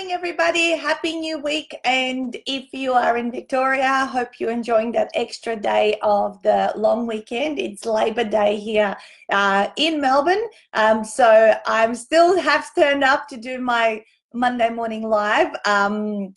morning, everybody. Happy new week. And if you are in Victoria, hope you're enjoying that extra day of the long weekend. It's Labor Day here uh, in Melbourne. Um, so I'm still have turned up to do my Monday morning live. Um,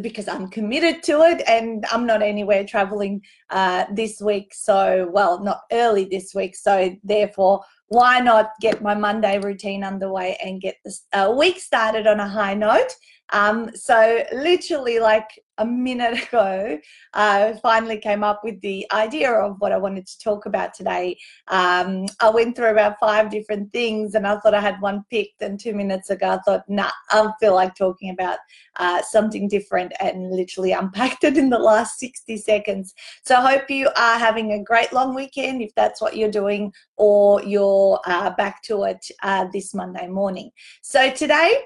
because I'm committed to it and I'm not anywhere traveling uh, this week. So, well, not early this week. So, therefore, why not get my Monday routine underway and get this uh, week started on a high note? Um, so literally like a minute ago, I finally came up with the idea of what I wanted to talk about today. Um, I went through about five different things and I thought I had one picked and two minutes ago I thought, nah, I feel like talking about uh, something different and literally unpacked it in the last 60 seconds. So I hope you are having a great long weekend if that's what you're doing or you're uh, back to it uh, this Monday morning. So today,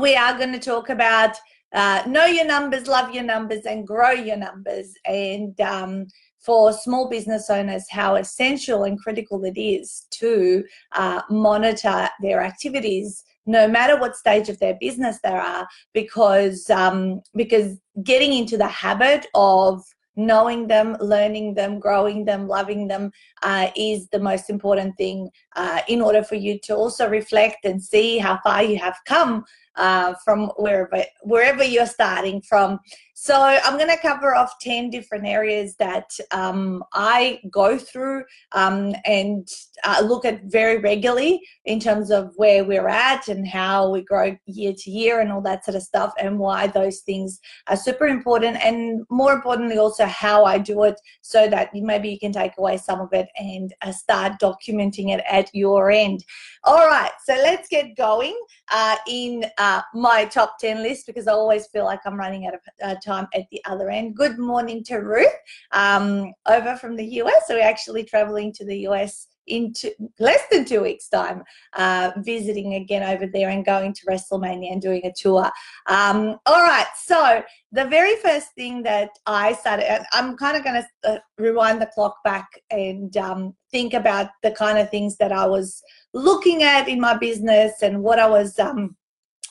we are going to talk about uh, know your numbers, love your numbers, and grow your numbers. And um, for small business owners, how essential and critical it is to uh, monitor their activities no matter what stage of their business they are because um, because getting into the habit of knowing them, learning them, growing them, loving them uh, is the most important thing uh, in order for you to also reflect and see how far you have come uh, from wherever wherever you're starting from. So I'm going to cover off ten different areas that um, I go through um, and uh, look at very regularly in terms of where we're at and how we grow year to year and all that sort of stuff, and why those things are super important, and more importantly, also how I do it, so that maybe you can take away some of it and uh, start documenting it at your end. All right, so let's get going uh, in uh, my top 10 list because I always feel like I'm running out of uh, time at the other end. Good morning to Ruth um, over from the US. So we're actually traveling to the US in two, less than two weeks' time, uh, visiting again over there and going to WrestleMania and doing a tour. Um, all right, so the very first thing that I started, I'm kind of going to uh, rewind the clock back and um, think about the kind of things that I was looking at in my business and what I was um,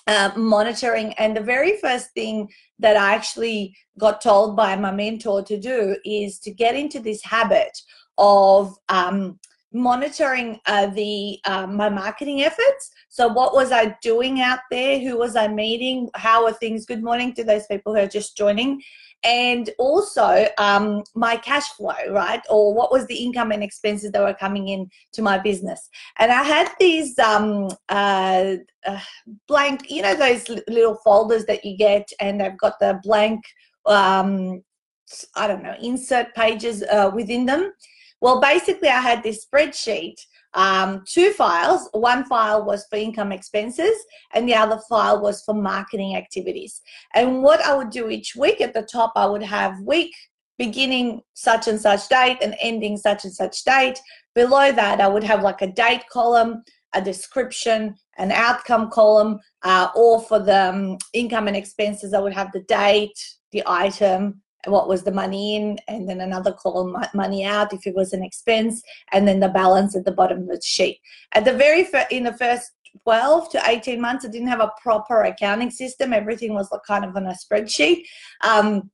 uh, monitoring. And the very first thing that I actually got told by my mentor to do is to get into this habit of um, monitoring uh, the uh, my marketing efforts. So what was I doing out there? Who was I meeting? How are things? Good morning to those people who are just joining and also um, my cash flow, right? Or what was the income and expenses that were coming in to my business. And I had these um, uh, uh, blank, you know, those little folders that you get, and they've got the blank, um, I don't know, insert pages uh, within them. Well, basically, I had this spreadsheet um, two files. One file was for income expenses, and the other file was for marketing activities. And what I would do each week at the top, I would have week beginning such and such date and ending such and such date. Below that, I would have like a date column, a description, an outcome column, uh, or for the um, income and expenses, I would have the date, the item, what was the money in and then another column money out if it was an expense and then the balance at the bottom of the sheet. At the very fir- in the first 12 to 18 months i didn't have a proper accounting system. Everything was like kind of on a spreadsheet. Um,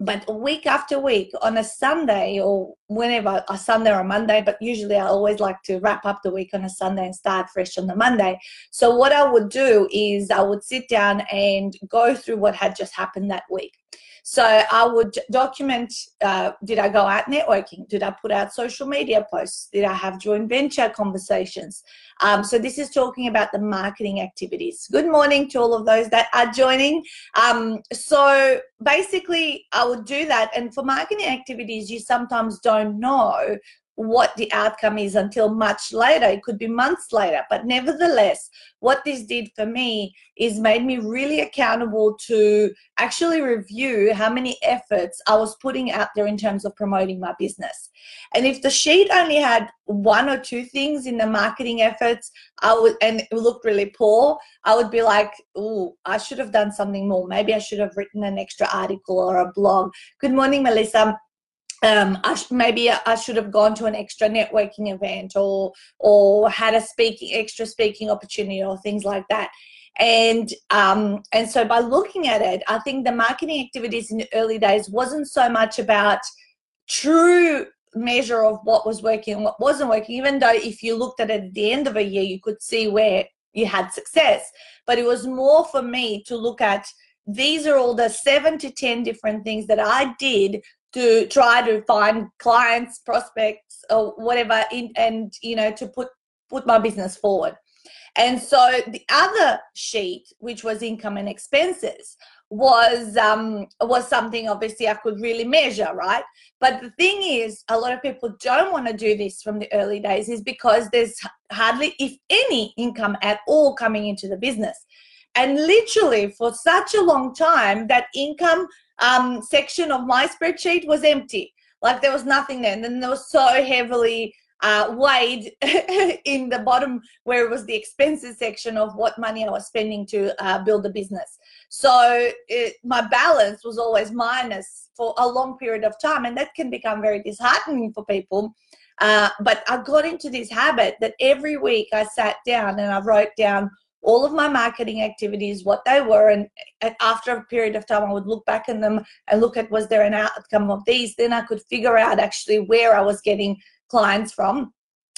but week after week on a sunday or whenever a sunday or a monday but usually i always like to wrap up the week on a sunday and start fresh on the monday. So what i would do is i would sit down and go through what had just happened that week so I would document uh, did I go out networking? Did I put out social media posts? Did I have joint venture conversations? Um, so this is talking about the marketing activities. Good morning to all of those that are joining. Um, so basically, I would do that. And for marketing activities, you sometimes don't know what the outcome is until much later. It could be months later. But nevertheless, what this did for me is made me really accountable to actually review how many efforts I was putting out there in terms of promoting my business. And if the sheet only had one or two things in the marketing efforts, I would and it looked really poor, I would be like, oh, I should have done something more. Maybe I should have written an extra article or a blog. Good morning, Melissa um, I sh- maybe I should have gone to an extra networking event or or had a speaking extra speaking opportunity or things like that. And um, and so by looking at it, I think the marketing activities in the early days wasn't so much about true measure of what was working and what wasn't working, even though if you looked at it at the end of a year, you could see where you had success. But it was more for me to look at these are all the seven to 10 different things that I did to try to find clients, prospects, or whatever, in, and, you know, to put, put my business forward. And so the other sheet, which was income and expenses, was um, was something obviously I could really measure, right? But the thing is, a lot of people don't want to do this from the early days, is because there's hardly, if any, income at all coming into the business. And literally, for such a long time, that income um, section of my spreadsheet was empty. Like there was nothing there. And then there was so heavily uh, weighed in the bottom where it was the expenses section of what money I was spending to uh, build the business. So it, my balance was always minus for a long period of time, and that can become very disheartening for people. Uh, but I got into this habit that every week I sat down and I wrote down all of my marketing activities, what they were, and, after a period of time, I would look back in them and look at was there an outcome of these. Then I could figure out actually where I was getting clients from.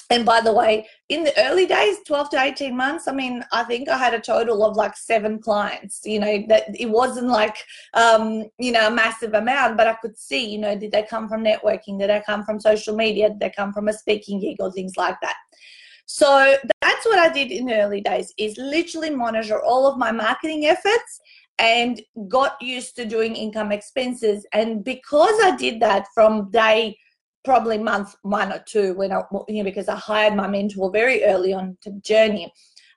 And by the way, in the early days, 12 to 18 months, I mean, I think I had a total of like seven clients, you know, that it wasn't like, um, you know, a massive amount, but I could see, you know, did they come from networking? Did they come from social media? Did they come from a speaking gig or things like that? So what I did in the early days is literally monitor all of my marketing efforts and got used to doing income expenses. And because I did that from day probably month one or two when I, you know, because I hired my mentor very early on to journey.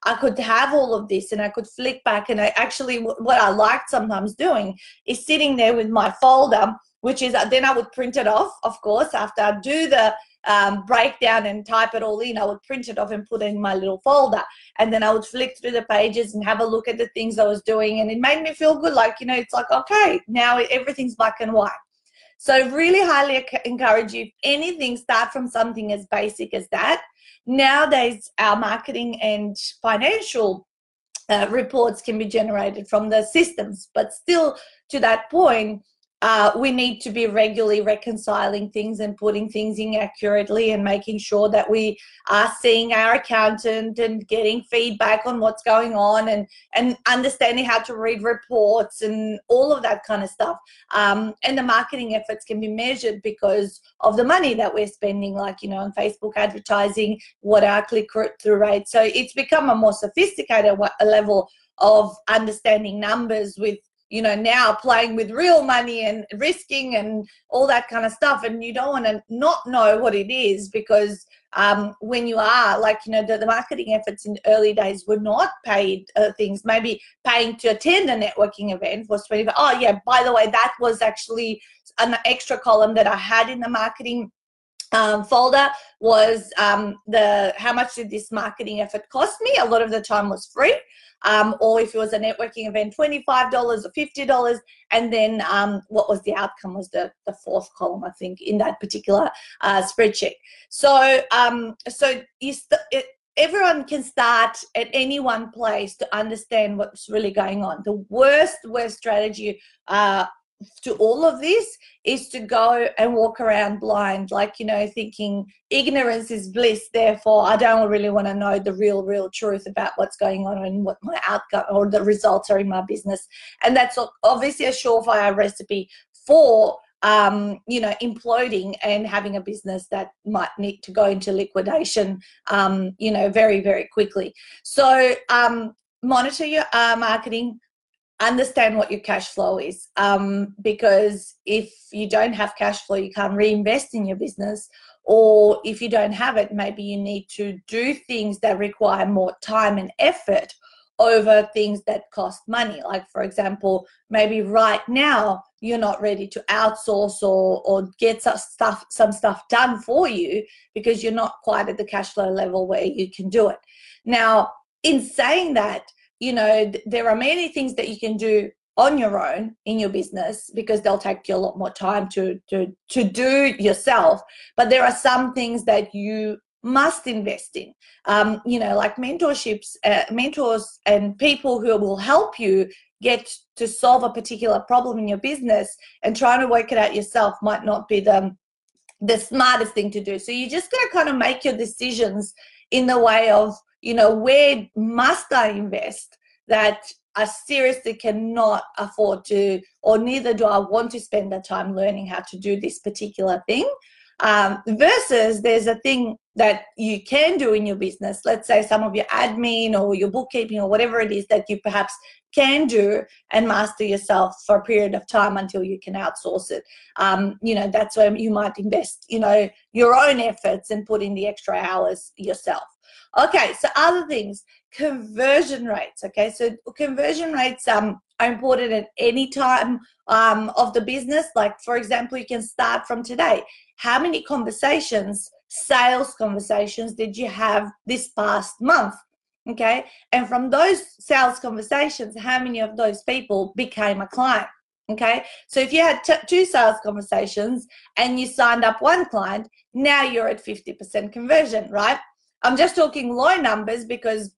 I could have all of this and I could flick back. And I actually, what I liked sometimes doing is sitting there with my folder, which is then I would print it off, of course, after I do the um, breakdown and type it all in. I would print it off and put it in my little folder. And then I would flick through the pages and have a look at the things I was doing. And it made me feel good. Like, you know, it's like, okay, now everything's black and white. So really highly encourage you, if anything, start from something as basic as that. Nowadays, our marketing and financial uh, reports can be generated from the systems, but still to that point, uh, we need to be regularly reconciling things and putting things in accurately and making sure that we are seeing our accountant and getting feedback on what's going on and and understanding how to read reports and all of that kind of stuff. Um, and the marketing efforts can be measured because of the money that we're spending like you know on facebook advertising what our click-through rate so it's become a more sophisticated level of understanding numbers with you know now playing with real money and risking and all that kind of stuff and you don't want to not know what it is because um, when you are like you know the, the, marketing efforts in early days were not paid uh, things. Maybe paying to attend a networking event was 25 oh yeah by the way that was actually an extra column that i had in the marketing um, folder was um, the how much did this marketing effort cost me a lot of the time was free um, or if it was a networking event, $25 or $50. And then um, what was the outcome was the, the fourth column, I think, in that particular uh, spreadsheet. So, um, so you it, everyone can start at any one place to understand what's really going on. The worst, worst strategy uh, to all of this is to go and walk around blind, like, you know, thinking ignorance is bliss, therefore I don't really want to know the real, real truth about what's going on and what my outcome or the results are in my business. And that's obviously a surefire recipe for um, you know, imploding and having a business that might need to go into liquidation, um, you know, very, very quickly. So um, monitor your uh, marketing, understand what your cash flow is um, because if you don't have cash flow you can't reinvest in your business or if you don't have it maybe you need to do things that require more time and effort over things that cost money. Like for example maybe right now you're not ready to outsource or, or get some stuff some stuff done for you because you're not quite at the cash flow level where you can do it. Now in saying that you know, there are many things that you can do on your own in your business because they'll take you a lot more time to to to do yourself but there are some things that you must invest in. Um, you know, like mentorships, uh, mentors, and people who will help you get to solve a particular problem in your business and trying to work it out yourself might not be the the smartest thing to do. So you're just to kind of make your decisions in the way of, you know, where must I invest that I seriously cannot afford to, or neither do I want to spend the time learning how to do this particular thing. Um, versus there's a thing that you can do in your business. Let's say some of your admin or your bookkeeping or whatever it is that you perhaps can do and master yourself for a period of time until you can outsource it. Um, you know, that's where you might invest, you know, your own efforts and put in the extra hours yourself. Okay, so other things, conversion rates. Okay, so conversion rates um, are important at any time um, of the business. Like, for example, you can start from today. How many conversations, sales conversations, did you have this past month? Okay, and from those sales conversations, how many of those people became a client? Okay, so if you had t- two sales conversations and you signed up one client, now you're at 50% conversion, right? I'm just talking low numbers because,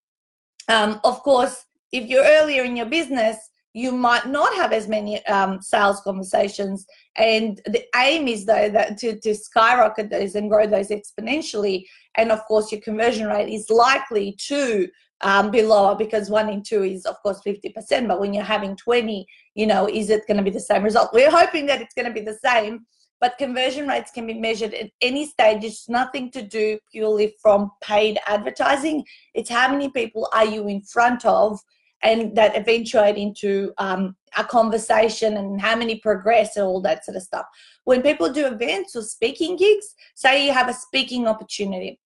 um, of course, if you're earlier in your business, you might not have as many um, sales conversations. And the aim is though that to, to skyrocket those and grow those exponentially. And of course, your conversion rate is likely to um, be lower because one in two is of course 50%. But when you're having 20, you know, is it going to be the same result? We're hoping that it's going to be the same but conversion rates can be measured at any stage. It's nothing to do purely from paid advertising. It's how many people are you in front of, and that eventuate into um, a conversation and how many progress and all that sort of stuff. When people do events or speaking gigs, say you have a speaking opportunity,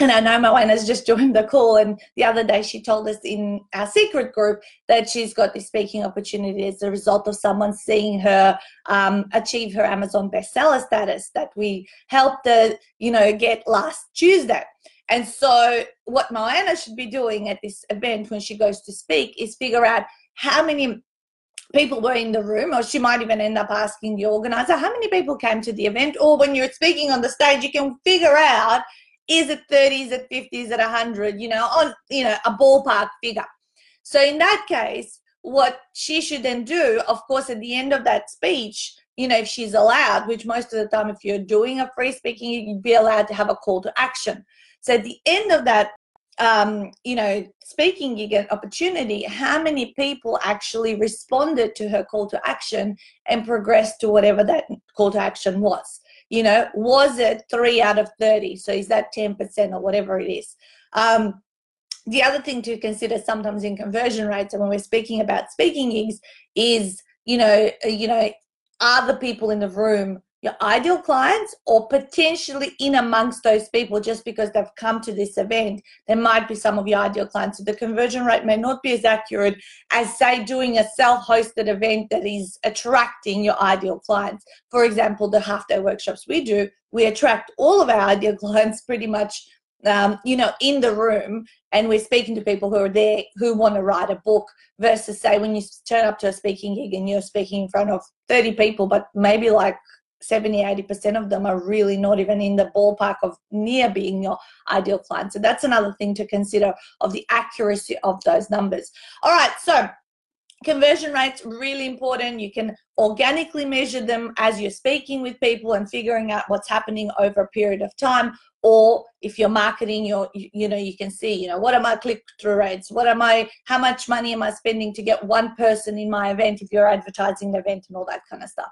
and I know Moana's just joined the call. And the other day, she told us in our secret group that she's got this speaking opportunity as a result of someone seeing her um, achieve her Amazon bestseller status that we helped her, you know, get last Tuesday. And so, what Moana should be doing at this event when she goes to speak is figure out how many people were in the room, or she might even end up asking the organizer how many people came to the event. Or when you're speaking on the stage, you can figure out is it 30s, at 50s, at 100, you know, on, you know, a ballpark figure. So in that case, what she should then do, of course, at the end of that speech, you know, if she's allowed, which most of the time, if you're doing a free speaking, you'd be allowed to have a call to action. So at the end of that, um, you know, speaking you get opportunity, how many people actually responded to her call to action and progressed to whatever that call to action was? You know was it three out of 30 so is that 10% or whatever it is? Um, the other thing to consider sometimes in conversion rates and when we're speaking about speaking gigs is you know you know are the people in the room your ideal clients or potentially in amongst those people just because they've come to this event. There might be some of your ideal clients. So the conversion rate may not be as accurate as say doing a self-hosted event that is attracting your ideal clients. For example the half day workshops we do we attract all of our ideal clients pretty much um, you know, in the room and we're speaking to people who are there who want to write a book versus say when you turn up to a speaking gig and you're speaking in front of 30 people, but maybe like 70 80% of them are really not even in the ballpark of near being your ideal client. So that's another thing to consider of the accuracy of those numbers. All right so conversion rates really important. You can organically measure them as you're speaking with people and figuring out what's happening over a period of time. Or if you're marketing your you know you can see you know what are my click through rates? What am i how much money am i spending to get one person in my event if you're advertising the event and all that kind of stuff?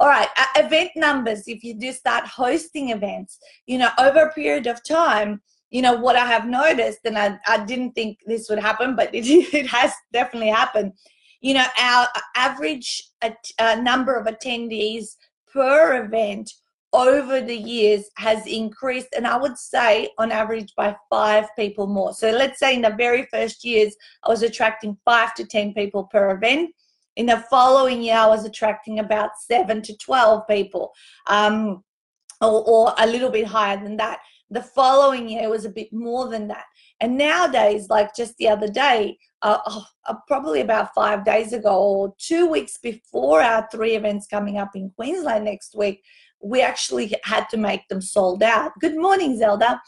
All right event numbers. If you do start hosting events you know over a period of time you know what i have noticed and i, I didn't think this would happen but it, it has definitely happened you know our average uh, number of attendees per event over the years has increased and i would say on average by five people more. So let's say in the very first years i was attracting five to ten people per event. In the following year i was attracting about seven to 12 people um, or, or a little bit higher than that. The following year was a bit more than that and nowadays like just the other day uh, oh, uh, probably about five days ago or two weeks before our three events coming up in queensland next week we actually had to make them sold out. Good morning, Zelda.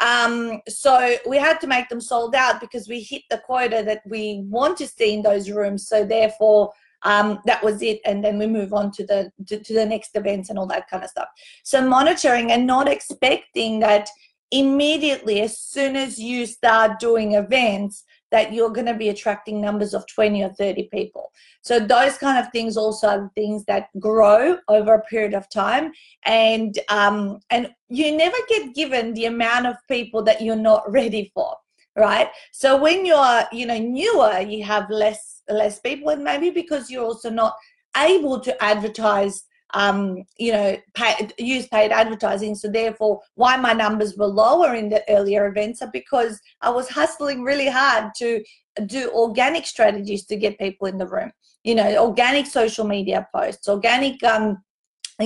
Um, so we had to make them sold out because we hit the quota that we want to see in those rooms. So therefore, um, that was it and then we move on to the to, to, the next events and all that kind of stuff so monitoring and not expecting that immediately as soon as you start doing events that you're going to be attracting numbers of 20 or 30 people. So those kind of things also are things that grow over a period of time. And um, and you never get given the amount of people that you're not ready for right? So when you're you know newer you have less less people and maybe because you're also not able to advertise um, you know, pay, use paid advertising. So therefore, why my numbers were lower in the earlier events are because I was hustling really hard to do organic strategies to get people in the room. You know, organic social media posts, organic um,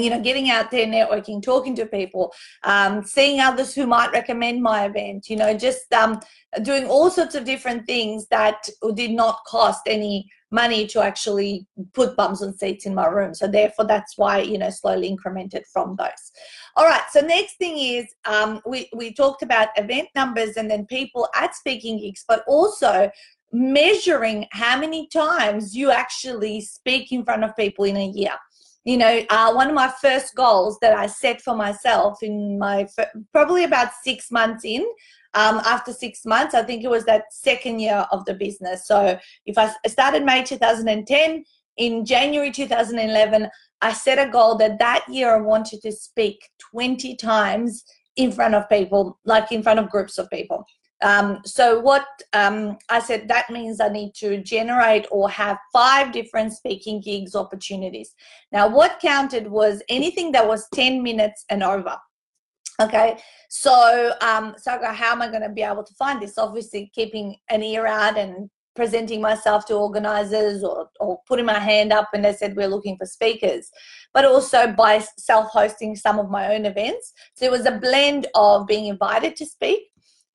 you know getting out there networking talking to people um, seeing others who might recommend my event you know just um, doing all sorts of different things that did not cost any money to actually put bums on seats in my room. So therefore that's why you know slowly incremented from those. All right so next thing is um, we, we talked about event numbers and then people at speaking gigs but also measuring how many times you actually speak in front of people in a year you know, uh, one of my first goals that I set for myself in my probably about six months in. Um, after six months, I think it was that second year of the business. So if I started May 2010, in January 2011, I set a goal that that year I wanted to speak 20 times in front of people, like in front of groups of people. Um, so what um, I said that means I need to generate or have five different speaking gigs opportunities. Now what counted was anything that was 10 minutes and over. Okay, so um, so how am I going to be able to find this? Obviously, keeping an ear out and presenting myself to organizers or, or putting my hand up when they said we're looking for speakers, but also by self hosting some of my own events. So it was a blend of being invited to speak,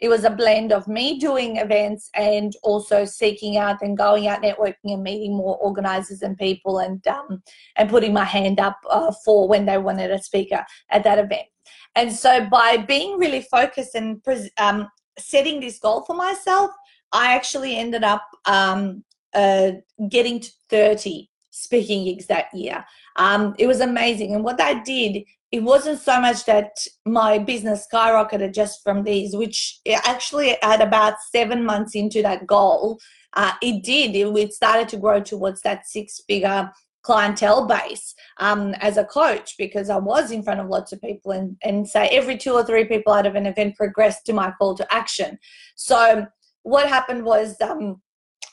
it was a blend of me doing events and also seeking out and going out networking and meeting more organizers and people and um, and putting my hand up uh, for when they wanted a speaker at that event. And so by being really focused and um, setting this goal for myself, I actually ended up um, uh, getting to 30 speaking gigs that year. Um, it was amazing. And what that did it wasn't so much that my business skyrocketed just from these, which actually at about seven months into that goal, uh, it did. It, it started to grow towards that six figure clientele base um, as a coach because I was in front of lots of people and, and say every two or three people out of an event progressed to my call to action. So what happened was um,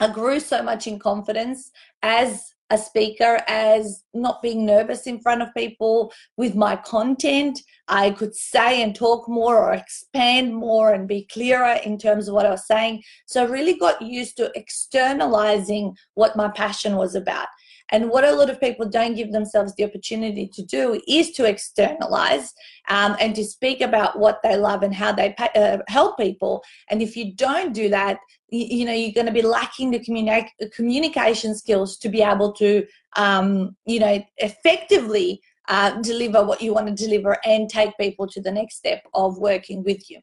I grew so much in confidence as a speaker as not being nervous in front of people with my content. I could say and talk more or expand more and be clearer in terms of what I was saying. So I really got used to externalizing what my passion was about. And what a lot of people don't give themselves the opportunity to do is to externalize um, and to speak about what they love and how they pay, uh, help people. And if you don't do that, you, you know you're going to be lacking the communi- communication skills to be able to, um, you know, effectively uh, deliver what you want to deliver and take people to the next step of working with you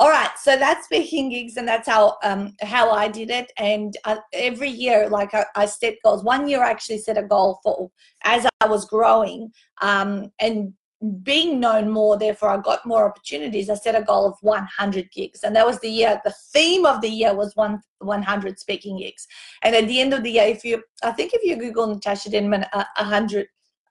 all right so that's speaking gigs and that's how um how i did it. And uh, every year like I, I, set goals. One year i actually set a goal for as i was growing um and being known more therefore i got more opportunities i set a goal of 100 gigs. And that was the year the theme of the year was one 100 speaking gigs. And at the end of the year if you i think if you google natasha denman uh, 100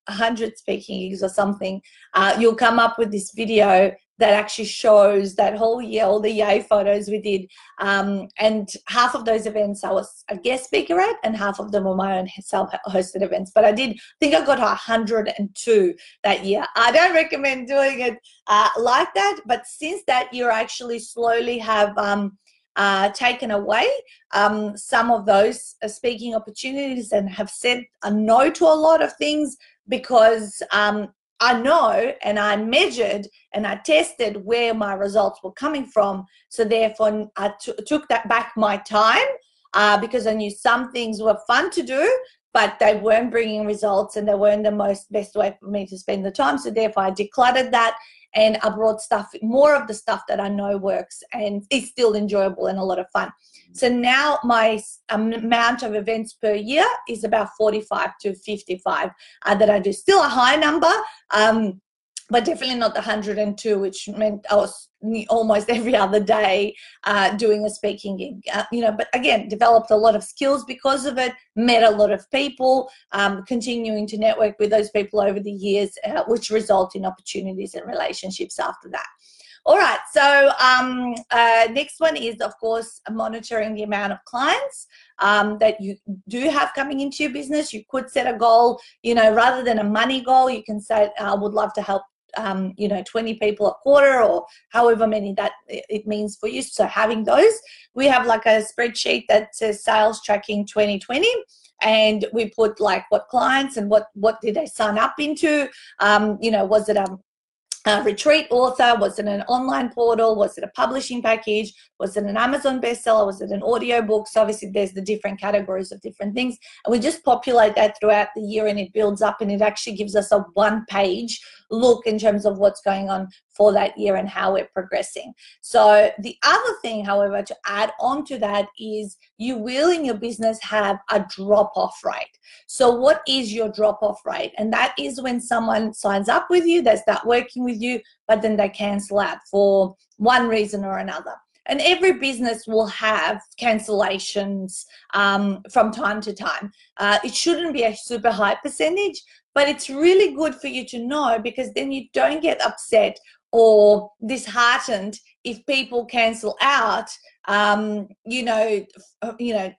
100 speaking gigs or something uh, you'll come up with this video that actually shows that whole year, all the yay photos we did. Um, and half of those events I was a guest speaker at, and half of them were my own self hosted events. But I did think I got 102 that year. I don't recommend doing it uh, like that, but since that year, I actually slowly have. Um, uh, taken away um, some of those uh, speaking opportunities and have said a no to a lot of things because um, I know and I measured and I tested where my results were coming from. So therefore, I t- took that back my time uh, because I knew some things were fun to do, but they weren't bringing results and they weren't the most best way for me to spend the time. So therefore, I decluttered that and I brought stuff, more of the stuff that I know works and is still enjoyable and a lot of fun. So now my amount of events per year is about 45 to 55 uh, that I do. Still a high number. Um, but definitely not the 102, which meant I was almost every other day uh, doing a speaking gig. Uh, you know, but again, developed a lot of skills because of it. Met a lot of people, um, continuing to network with those people over the years, uh, which result in opportunities and relationships after that. All right, so um, uh, next one is, of course, monitoring the amount of clients um, that you do have coming into your business. You could set a goal, you know, rather than a money goal, you can say, I would love to help um, you know 20 people a quarter or however many that it means for you so having those we have like a spreadsheet that says sales tracking 2020 and we put like what clients and what what did they sign up into um, you know was it a a retreat author? Was it an online portal? Was it a publishing package? Was it an Amazon bestseller? Was it an audio book? So obviously there's the different categories of different things. And we just populate that throughout the year and it builds up and it actually gives us a one page look in terms of what's going on for that year and how we're progressing. So the other thing, however, to add on to that is you will in your business have a drop off rate. So what is your drop off rate? And that is when someone signs up with you, they start working with you, but then they cancel out for one reason or another and every business will have cancellations um, from time to time. Uh, it shouldn't be a super high percentage, but it's really good for you to know because then you don't get upset or disheartened if people cancel out um, you know you know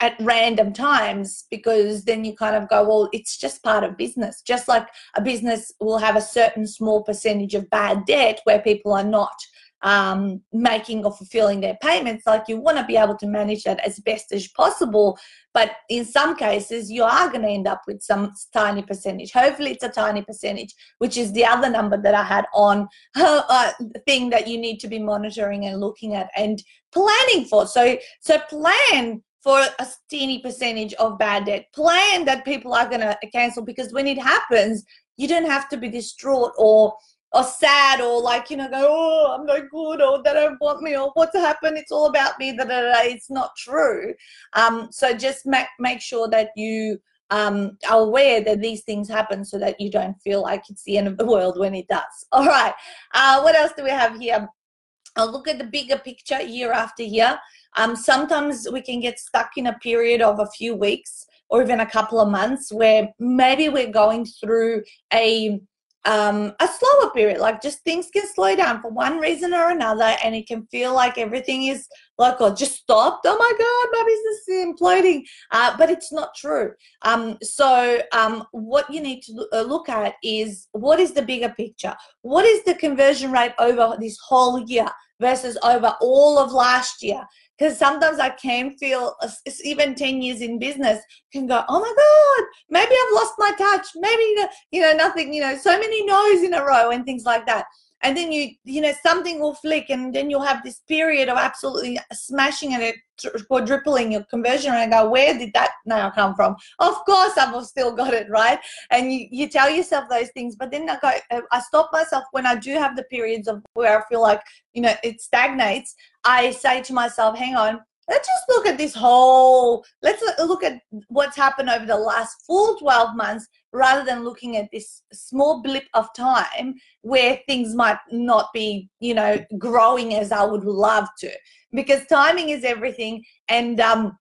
at random times because then you kind of go well it's just part of business. Just like a business will have a certain small percentage of bad debt where people are not um, making or fulfilling their payments. Like you want to be able to manage that as best as possible. But in some cases, you are going to end up with some tiny percentage. Hopefully, it's a tiny percentage, which is the other number that I had on uh, thing that you need to be monitoring and looking at and planning for. So, so plan for a teeny percentage of bad debt. Plan that people are going to cancel because when it happens, you don't have to be distraught or or sad or like you know go oh i'm no good or they don't want me or what's happened? It's all about me that it's not true. Um, so just make make sure that you um, are aware that these things happen so that you don't feel like it's the end of the world when it does. All right. Uh, what else do we have here? I'll look at the bigger picture year after year. Um, sometimes we can get stuck in a period of a few weeks or even a couple of months where maybe we're going through a um, a slower period. Like just things can slow down for one reason or another, and it can feel like everything is like, oh, just stopped. Oh my God, my business is imploding. Uh, but it's not true. Um, so, um, what you need to uh, look at is what is the bigger picture? What is the conversion rate over this whole year versus over all of last year? Because sometimes I can feel, uh, even 10 years in business, can go, oh my God, maybe I've lost my touch. Maybe, you know, nothing, you know, so many no's in a row and things like that and then you you know something will flick and then you'll have this period of absolutely smashing and it quadrupling your conversion rate and go where did that now come from? Of course i've still got it right? And you, you tell yourself those things but then i go uh, i stop myself when i do have the periods of where i feel like you know it stagnates. I say to myself hang on let's just look at this whole let's look at what's happened over the last full 12 months rather than looking at this small blip of time where things might not be you know growing as i would love to because timing is everything and um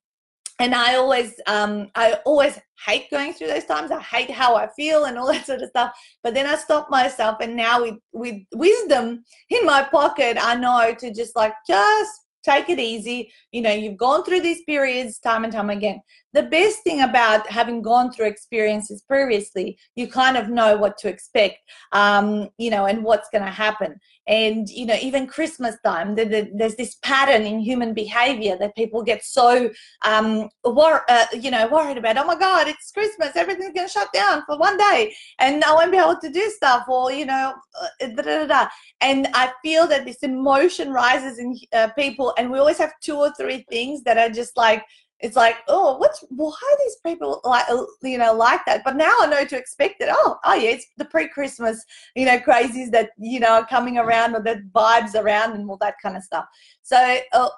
and I always, um, I always hate going through those times. I hate how I feel and all that sort of stuff. But then I stop myself, and now with with wisdom in my pocket, I know to just like just take it easy. You know, you've gone through these periods time and time again. The best thing about having gone through experiences previously, you kind of know what to expect, um, you know, and what's going to happen. And, you know, even Christmas time, the, the, there's this pattern in human behavior that people get so, um, wor- uh, you know, worried about, oh my God, it's Christmas, everything's going to shut down for one day and I won't be able to do stuff or, you know, uh, da, da, da, and I feel that this emotion rises in uh, people and we always have two or three things that are just like, it's like, oh, what's why are these people like uh, you know like that? But now I know to expect it. Oh, oh yeah, it's the pre-Christmas, you know, crazies that you know are coming around or the vibes around and all that kind of stuff. So uh,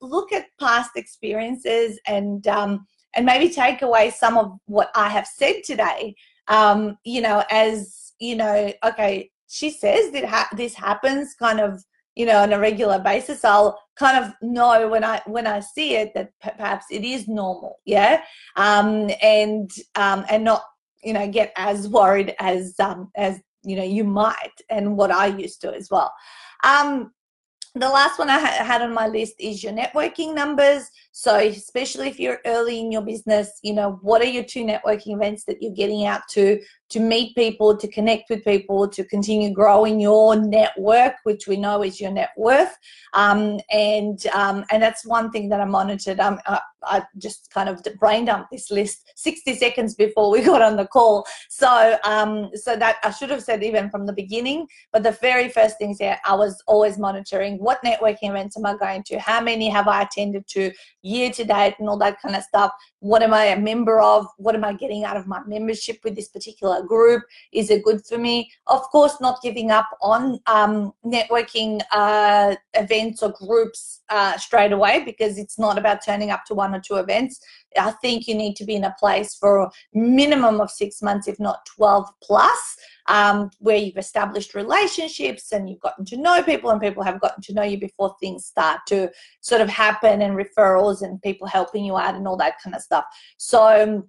look at past experiences and um, and maybe take away some of what I have said today. Um, you know, as you know, okay, she says that ha- this happens kind of you know on a regular basis i'll kind of know when i when i see it that perhaps it is normal yeah? Um and um and not you know get as worried as um as you know you might and what i used to as well. Um the last one I had on my list is your networking numbers. So, especially if you're early in your business, you know, what are your two networking events that you're getting out to to meet people, to connect with people, to continue growing your network, which we know is your net worth. Um, and um, and that's one thing that I monitored. Um, I, I just kind of brain dumped this list 60 seconds before we got on the call. So um, so that I should have said even from the beginning. But the very first things here, I was always monitoring what networking events am I going to, how many have I attended to year to date, and all that kind of stuff. What am I a member of? What am I getting out of my membership with this particular group? Is it good for me? Of course, not giving up on um, networking uh, events or groups uh, straight away because it's not about turning up to one or two events. I think you need to be in a place for a minimum of six months, if not 12 plus, um, where you've established relationships and you've gotten to know people and people have gotten to know you before things start to sort of happen and referrals and people helping you out and all that kind of stuff. So,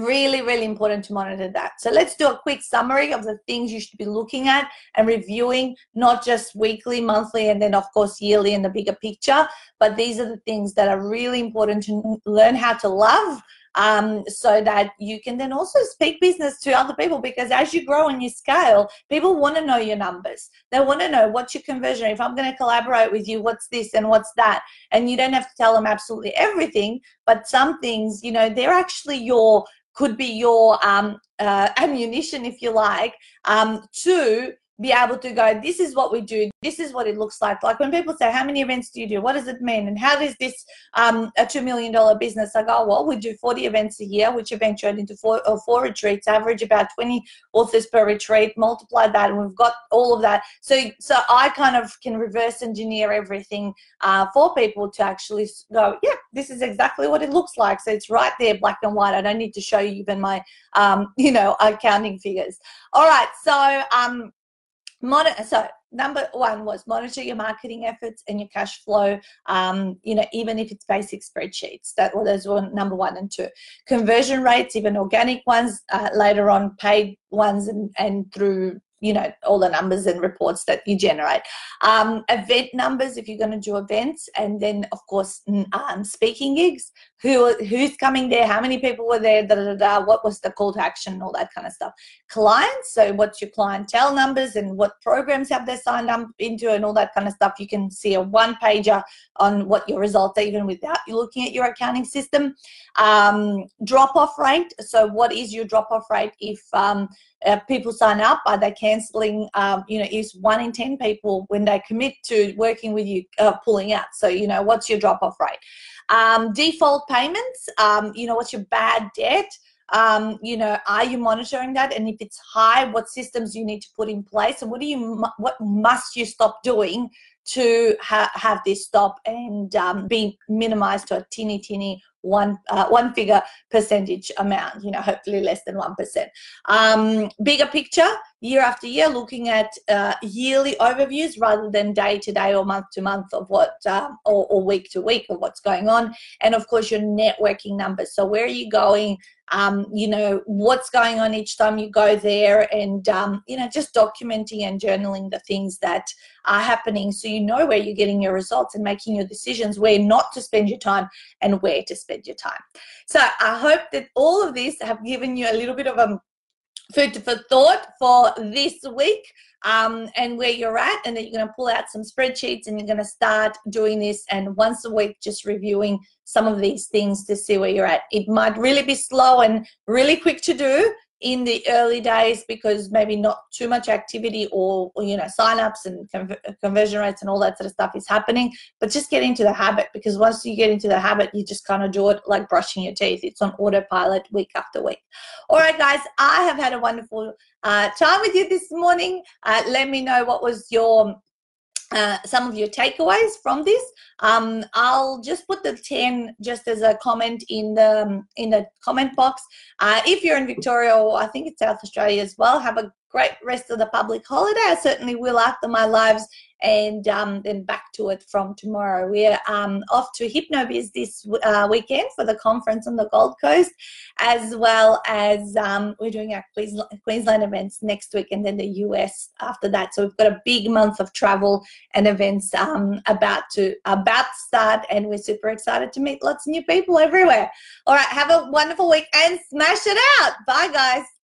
really really important to monitor that so let's do a quick summary of the things you should be looking at and reviewing not just weekly monthly and then of course yearly in the bigger picture but these are the things that are really important to learn how to love um, so that you can then also speak business to other people because as you grow and you scale, people want to know your numbers. They want to know what's your conversion. If I'm going to collaborate with you, what's this and what's that? And you don't have to tell them absolutely everything, but some things, you know, they're actually your could be your um, uh, ammunition, if you like, um, to be able to go, this is what we do, this is what it looks like. Like when people say, how many events do you do? What does it mean? And how does this um, a $2 million business? I go, well, we do 40 events a year, which eventuate into four, or uh, four retreats, average about 20 authors per retreat, multiply that, and we've got all of that. So, so I kind of can reverse engineer everything uh, for people to actually go, yeah, this is exactly what it looks like. So it's right there, black and white. I don't need to show you even my, um, you know, accounting figures. All right. So, um, Monitor, so number one was monitor your marketing efforts and your cash flow. Um, you know, even if it's basic spreadsheets, that those were number one and two. Conversion rates, even organic ones, uh, later on paid ones, and and through you know all the numbers and reports that you generate. Um, event numbers if you're going to do events and then of course um, speaking gigs. Who who's coming there? How many people were there? Da, da, da, what was the call to action all that kind of stuff. Clients so what's your clientele numbers and what programs have they signed up into and all that kind of stuff. You can see a one pager on what your results are even without you looking at your accounting system. Um, drop off rate so what is your drop off rate if um, uh, people sign up are they canceling um, you know is one in ten people when they commit to working with you uh, pulling out so you know what's your drop off rate um, default payments, um, you know, what's your bad debt? Um, you know, are you monitoring that? And if it's high, what systems you need to put in place? And what do you, what must you stop doing to ha- have this stop and um, be minimized to a teeny, teeny one uh, one figure percentage amount you know hopefully less than one percent. Um, bigger picture year after year looking at uh, yearly overviews rather than day to day or month to month of what um, or, or, week to week of what's going on. And of course your networking numbers. So where are you going um, you know, what's going on each time you go there and, um, you know, just documenting and journaling the things that are happening so you know where you're getting your results and making your decisions where not to spend your time and where to spend your time. So I hope that all of this have given you a little bit of a food for thought for this week um, and where you're at, and then you're going to pull out some spreadsheets and you're going to start doing this and once a week just reviewing some of these things to see where you're at. It might really be slow and really quick to do, in the early days because maybe not too much activity or, or you know sign-ups and conversion rates and all that sort of stuff is happening. But just get into the habit because once you get into the habit you just kind of do it like brushing your teeth. It's on autopilot week after week. All right guys i have had a wonderful uh, time with you this morning. Uh, let me know what was your uh, some of your takeaways from this. Um, I'll just put the 10 just as a comment in the um, in the comment box. Uh, if you're in Victoria or I think it's South Australia as well, have a great rest of the public holiday. I certainly will after my lives and um, then back to it from tomorrow. We're um, off to HypnoBiz this uh, weekend for the conference on the Gold Coast, as well as um, we're doing our Queensland, events next week and then the US after that. So we've got a big month of travel and events um, about to about start, and we're super excited to meet lots of new people everywhere. All right, have a wonderful week and smash it out. Bye, guys.